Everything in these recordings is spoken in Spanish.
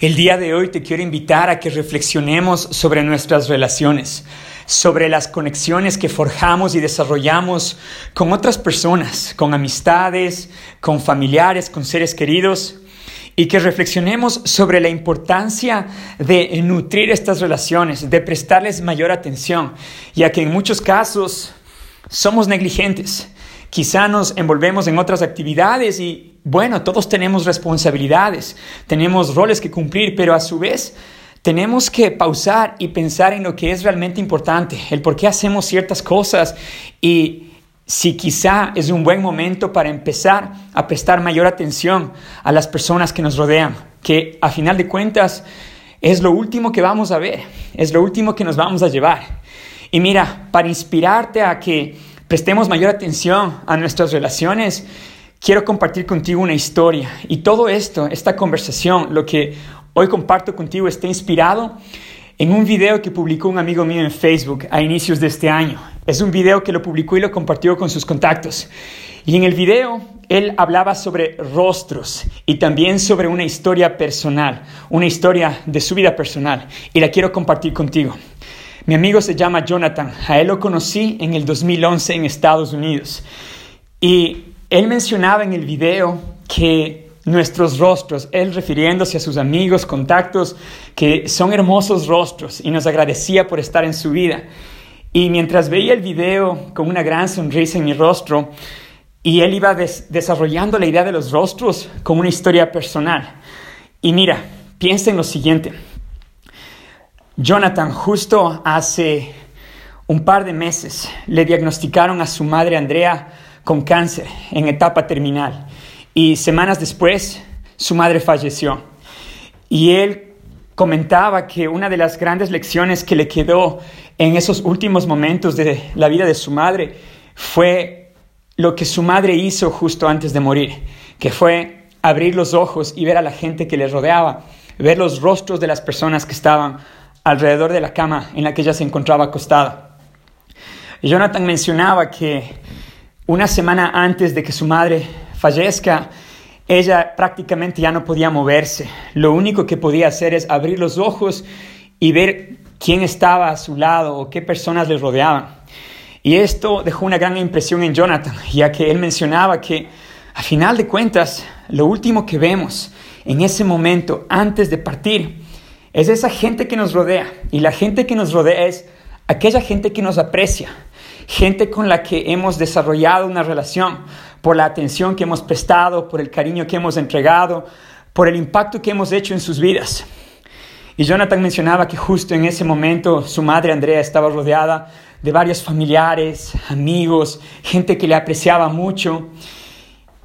El día de hoy te quiero invitar a que reflexionemos sobre nuestras relaciones, sobre las conexiones que forjamos y desarrollamos con otras personas, con amistades, con familiares, con seres queridos, y que reflexionemos sobre la importancia de nutrir estas relaciones, de prestarles mayor atención, ya que en muchos casos somos negligentes. Quizá nos envolvemos en otras actividades y bueno, todos tenemos responsabilidades, tenemos roles que cumplir, pero a su vez tenemos que pausar y pensar en lo que es realmente importante, el por qué hacemos ciertas cosas y si quizá es un buen momento para empezar a prestar mayor atención a las personas que nos rodean, que a final de cuentas es lo último que vamos a ver, es lo último que nos vamos a llevar. Y mira, para inspirarte a que prestemos mayor atención a nuestras relaciones, quiero compartir contigo una historia. Y todo esto, esta conversación, lo que hoy comparto contigo está inspirado en un video que publicó un amigo mío en Facebook a inicios de este año. Es un video que lo publicó y lo compartió con sus contactos. Y en el video él hablaba sobre rostros y también sobre una historia personal, una historia de su vida personal. Y la quiero compartir contigo. Mi amigo se llama Jonathan. A él lo conocí en el 2011 en Estados Unidos. Y él mencionaba en el video que nuestros rostros, él refiriéndose a sus amigos, contactos, que son hermosos rostros y nos agradecía por estar en su vida. Y mientras veía el video con una gran sonrisa en mi rostro, y él iba desarrollando la idea de los rostros con una historia personal. Y mira, piensa en lo siguiente. Jonathan justo hace un par de meses le diagnosticaron a su madre Andrea con cáncer en etapa terminal y semanas después su madre falleció. Y él comentaba que una de las grandes lecciones que le quedó en esos últimos momentos de la vida de su madre fue lo que su madre hizo justo antes de morir, que fue abrir los ojos y ver a la gente que le rodeaba, ver los rostros de las personas que estaban alrededor de la cama en la que ella se encontraba acostada. Jonathan mencionaba que una semana antes de que su madre fallezca, ella prácticamente ya no podía moverse. Lo único que podía hacer es abrir los ojos y ver quién estaba a su lado o qué personas le rodeaban. Y esto dejó una gran impresión en Jonathan, ya que él mencionaba que a final de cuentas, lo último que vemos en ese momento antes de partir es esa gente que nos rodea. Y la gente que nos rodea es aquella gente que nos aprecia, gente con la que hemos desarrollado una relación, por la atención que hemos prestado, por el cariño que hemos entregado, por el impacto que hemos hecho en sus vidas. Y Jonathan mencionaba que justo en ese momento su madre Andrea estaba rodeada de varios familiares, amigos, gente que le apreciaba mucho.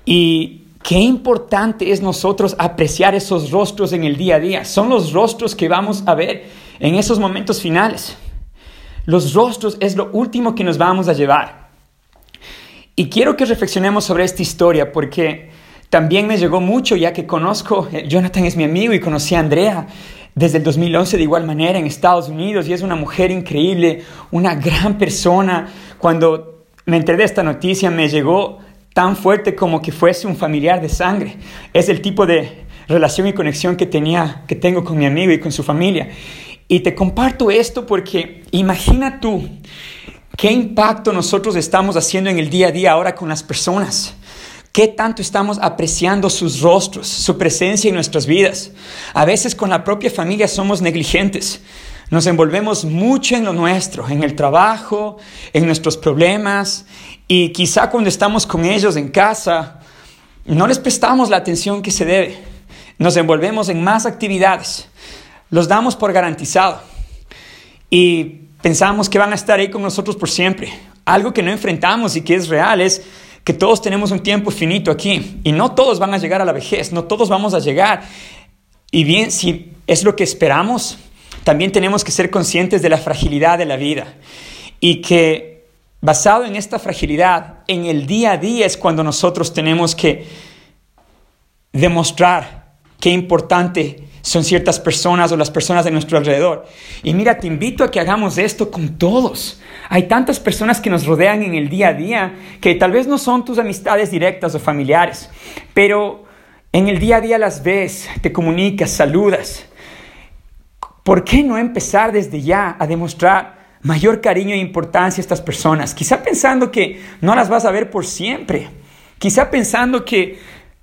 Y qué importante es nosotros apreciar esos rostros en el día a día. Son los rostros que vamos a ver en esos momentos finales. Los rostros es lo último que nos vamos a llevar. Y quiero que reflexionemos sobre esta historia porque también me llegó mucho ya que conozco, eh, Jonathan es mi amigo y conocí a Andrea desde el 2011 de igual manera en Estados Unidos y es una mujer increíble, una gran persona. Cuando me enteré de esta noticia me llegó tan fuerte como que fuese un familiar de sangre. Es el tipo de relación y conexión que tenía, que tengo con mi amigo y con su familia. Y te comparto esto porque imagina tú qué impacto nosotros estamos haciendo en el día a día ahora con las personas. ¿Qué tanto estamos apreciando sus rostros, su presencia en nuestras vidas? A veces con la propia familia somos negligentes. Nos envolvemos mucho en lo nuestro, en el trabajo, en nuestros problemas y quizá cuando estamos con ellos en casa no les prestamos la atención que se debe. Nos envolvemos en más actividades los damos por garantizado y pensamos que van a estar ahí con nosotros por siempre. Algo que no enfrentamos y que es real es que todos tenemos un tiempo finito aquí y no todos van a llegar a la vejez, no todos vamos a llegar. Y bien, si es lo que esperamos, también tenemos que ser conscientes de la fragilidad de la vida y que basado en esta fragilidad, en el día a día es cuando nosotros tenemos que demostrar qué importante son ciertas personas o las personas de nuestro alrededor. Y mira, te invito a que hagamos esto con todos. Hay tantas personas que nos rodean en el día a día que tal vez no son tus amistades directas o familiares, pero En el día a día las ves, te comunicas, saludas. ¿Por qué no empezar desde ya a demostrar mayor cariño e importancia a estas personas? Quizá pensando que no las vas a ver por siempre. Quizá pensando que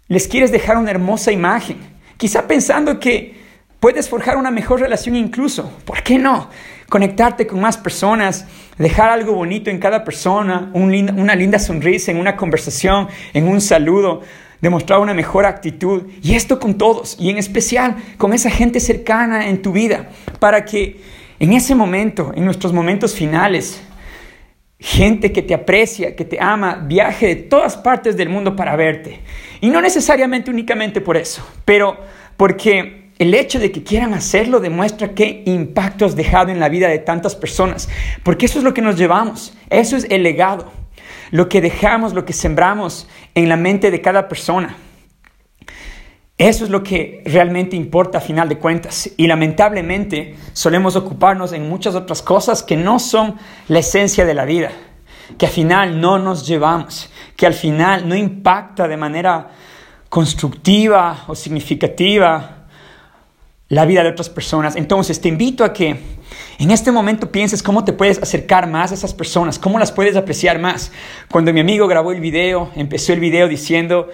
les quieres dejar una hermosa imagen. Quizá pensando que puedes forjar una mejor relación incluso. ¿Por qué no? Conectarte con más personas, dejar algo bonito en cada persona, una linda sonrisa en una conversación, en un saludo, demostrar una mejor actitud. Y esto con todos, y en especial con esa gente cercana en tu vida, para que en ese momento, en nuestros momentos finales, gente que te aprecia, que te ama, viaje de todas partes del mundo para verte. Y no necesariamente únicamente por eso, pero porque el hecho de que quieran hacerlo demuestra qué impacto has dejado en la vida de tantas personas, porque eso es lo que nos llevamos, eso es el legado lo que dejamos, lo que sembramos en la mente de cada persona. Eso es lo que realmente importa a final de cuentas. Y lamentablemente solemos ocuparnos en muchas otras cosas que no son la esencia de la vida, que al final no nos llevamos, que al final no impacta de manera constructiva o significativa la vida de otras personas. Entonces te invito a que en este momento pienses cómo te puedes acercar más a esas personas, cómo las puedes apreciar más. Cuando mi amigo grabó el video, empezó el video diciendo,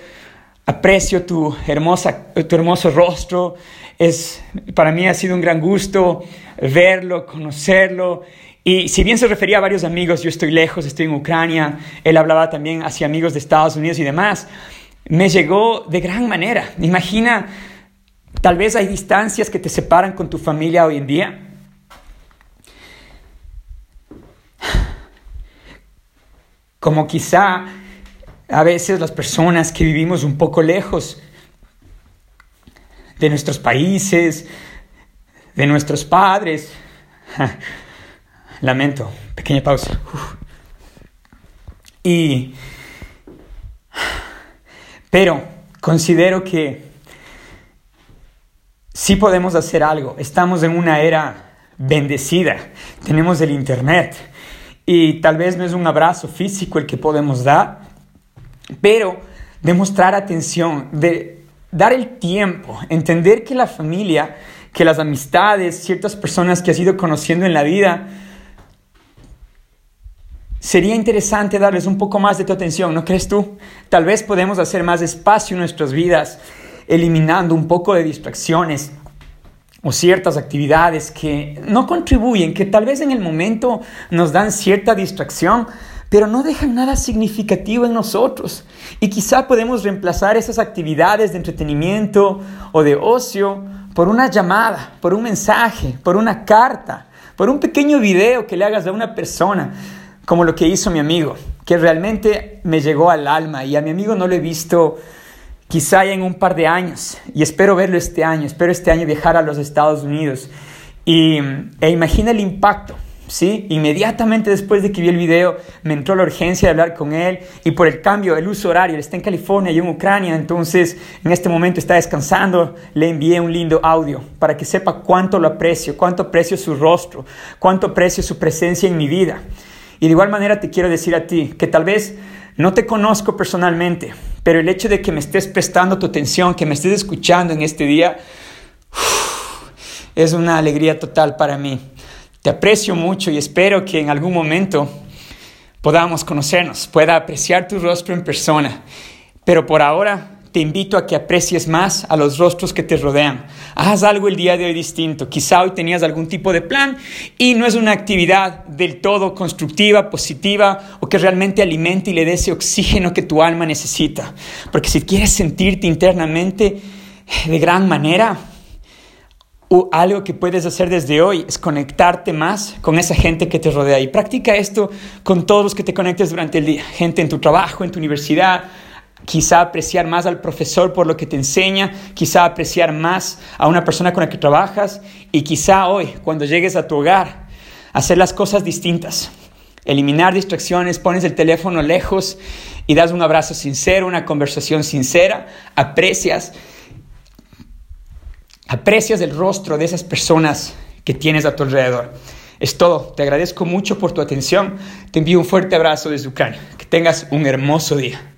aprecio tu, hermosa, tu hermoso rostro, es, para mí ha sido un gran gusto verlo, conocerlo. Y si bien se refería a varios amigos, yo estoy lejos, estoy en Ucrania, él hablaba también hacia amigos de Estados Unidos y demás, me llegó de gran manera. Imagina, tal vez hay distancias que te separan con tu familia hoy en día. como quizá a veces las personas que vivimos un poco lejos de nuestros países, de nuestros padres. Lamento, pequeña pausa. Y pero considero que sí podemos hacer algo. Estamos en una era bendecida. Tenemos el internet y tal vez no es un abrazo físico el que podemos dar, pero demostrar atención, de dar el tiempo, entender que la familia, que las amistades, ciertas personas que has ido conociendo en la vida, sería interesante darles un poco más de tu atención, ¿no crees tú? Tal vez podemos hacer más espacio en nuestras vidas, eliminando un poco de distracciones, o ciertas actividades que no contribuyen, que tal vez en el momento nos dan cierta distracción, pero no dejan nada significativo en nosotros. Y quizá podemos reemplazar esas actividades de entretenimiento o de ocio por una llamada, por un mensaje, por una carta, por un pequeño video que le hagas a una persona, como lo que hizo mi amigo, que realmente me llegó al alma y a mi amigo no lo he visto quizá en un par de años, y espero verlo este año, espero este año viajar a los Estados Unidos, y, e imagina el impacto, ¿sí? Inmediatamente después de que vi el video, me entró la urgencia de hablar con él, y por el cambio, el uso horario, él está en California, y en Ucrania, entonces en este momento está descansando, le envié un lindo audio para que sepa cuánto lo aprecio, cuánto aprecio su rostro, cuánto aprecio su presencia en mi vida. Y de igual manera te quiero decir a ti que tal vez no te conozco personalmente, pero el hecho de que me estés prestando tu atención, que me estés escuchando en este día, es una alegría total para mí. Te aprecio mucho y espero que en algún momento podamos conocernos, pueda apreciar tu rostro en persona. Pero por ahora te invito a que aprecies más a los rostros que te rodean. Haz algo el día de hoy distinto. Quizá hoy tenías algún tipo de plan y no es una actividad del todo constructiva, positiva o que realmente alimente y le dé ese oxígeno que tu alma necesita. Porque si quieres sentirte internamente de gran manera, o algo que puedes hacer desde hoy es conectarte más con esa gente que te rodea. Y practica esto con todos los que te conectes durante el día. Gente en tu trabajo, en tu universidad, quizá apreciar más al profesor por lo que te enseña, quizá apreciar más a una persona con la que trabajas y quizá hoy, cuando llegues a tu hogar, hacer las cosas distintas. Eliminar distracciones, pones el teléfono lejos y das un abrazo sincero, una conversación sincera, aprecias, aprecias el rostro de esas personas que tienes a tu alrededor. Es todo, te agradezco mucho por tu atención, te envío un fuerte abrazo desde Ucrania, que tengas un hermoso día.